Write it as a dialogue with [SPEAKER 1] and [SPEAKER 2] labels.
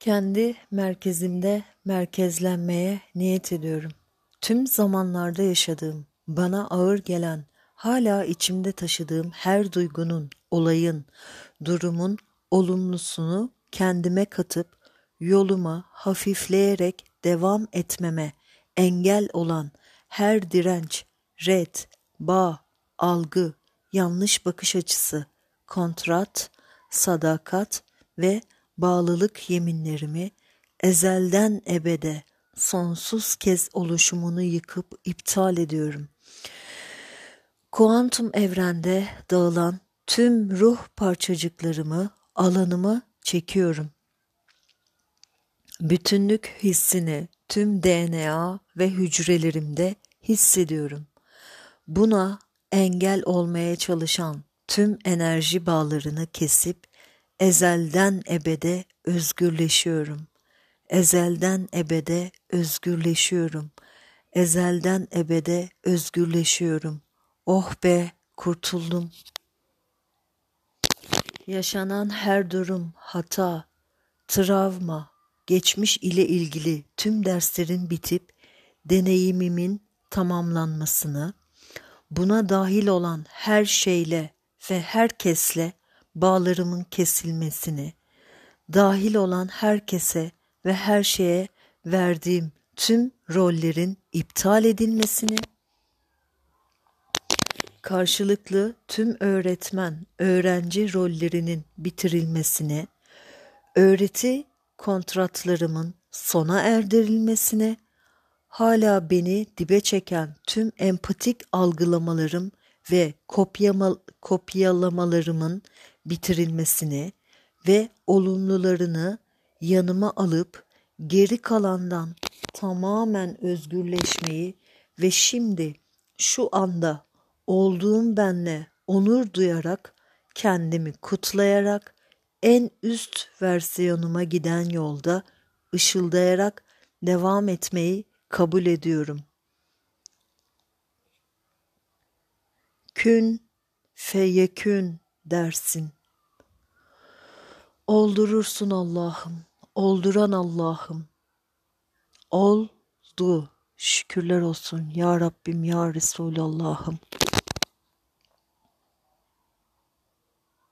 [SPEAKER 1] Kendi merkezimde merkezlenmeye niyet ediyorum. Tüm zamanlarda yaşadığım, bana ağır gelen, hala içimde taşıdığım her duygunun, olayın, durumun olumlusunu kendime katıp yoluma hafifleyerek devam etmeme engel olan her direnç, red, bağ, algı, yanlış bakış açısı, kontrat, sadakat ve bağlılık yeminlerimi ezelden ebede sonsuz kez oluşumunu yıkıp iptal ediyorum. Kuantum evrende dağılan tüm ruh parçacıklarımı alanıma çekiyorum. Bütünlük hissini tüm DNA ve hücrelerimde hissediyorum. Buna engel olmaya çalışan tüm enerji bağlarını kesip ezelden ebede özgürleşiyorum. Ezelden ebede özgürleşiyorum. Ezelden ebede özgürleşiyorum. Oh be kurtuldum. Yaşanan her durum, hata, travma, geçmiş ile ilgili tüm derslerin bitip deneyimimin tamamlanmasını, buna dahil olan her şeyle ve herkesle bağlarımın kesilmesini, dahil olan herkese ve her şeye verdiğim tüm rollerin iptal edilmesini, karşılıklı tüm öğretmen, öğrenci rollerinin bitirilmesine, öğreti kontratlarımın sona erdirilmesine, hala beni dibe çeken tüm empatik algılamalarım ve kopyama, kopyalamalarımın bitirilmesini ve olumlularını yanıma alıp geri kalandan tamamen özgürleşmeyi ve şimdi şu anda olduğum benle onur duyarak kendimi kutlayarak en üst versiyonuma giden yolda ışıldayarak devam etmeyi kabul ediyorum. Kün feyekün dersin. Oldurursun Allah'ım, olduran Allah'ım. Oldu. Şükürler olsun ya Rabbim ya Resulallah'ım.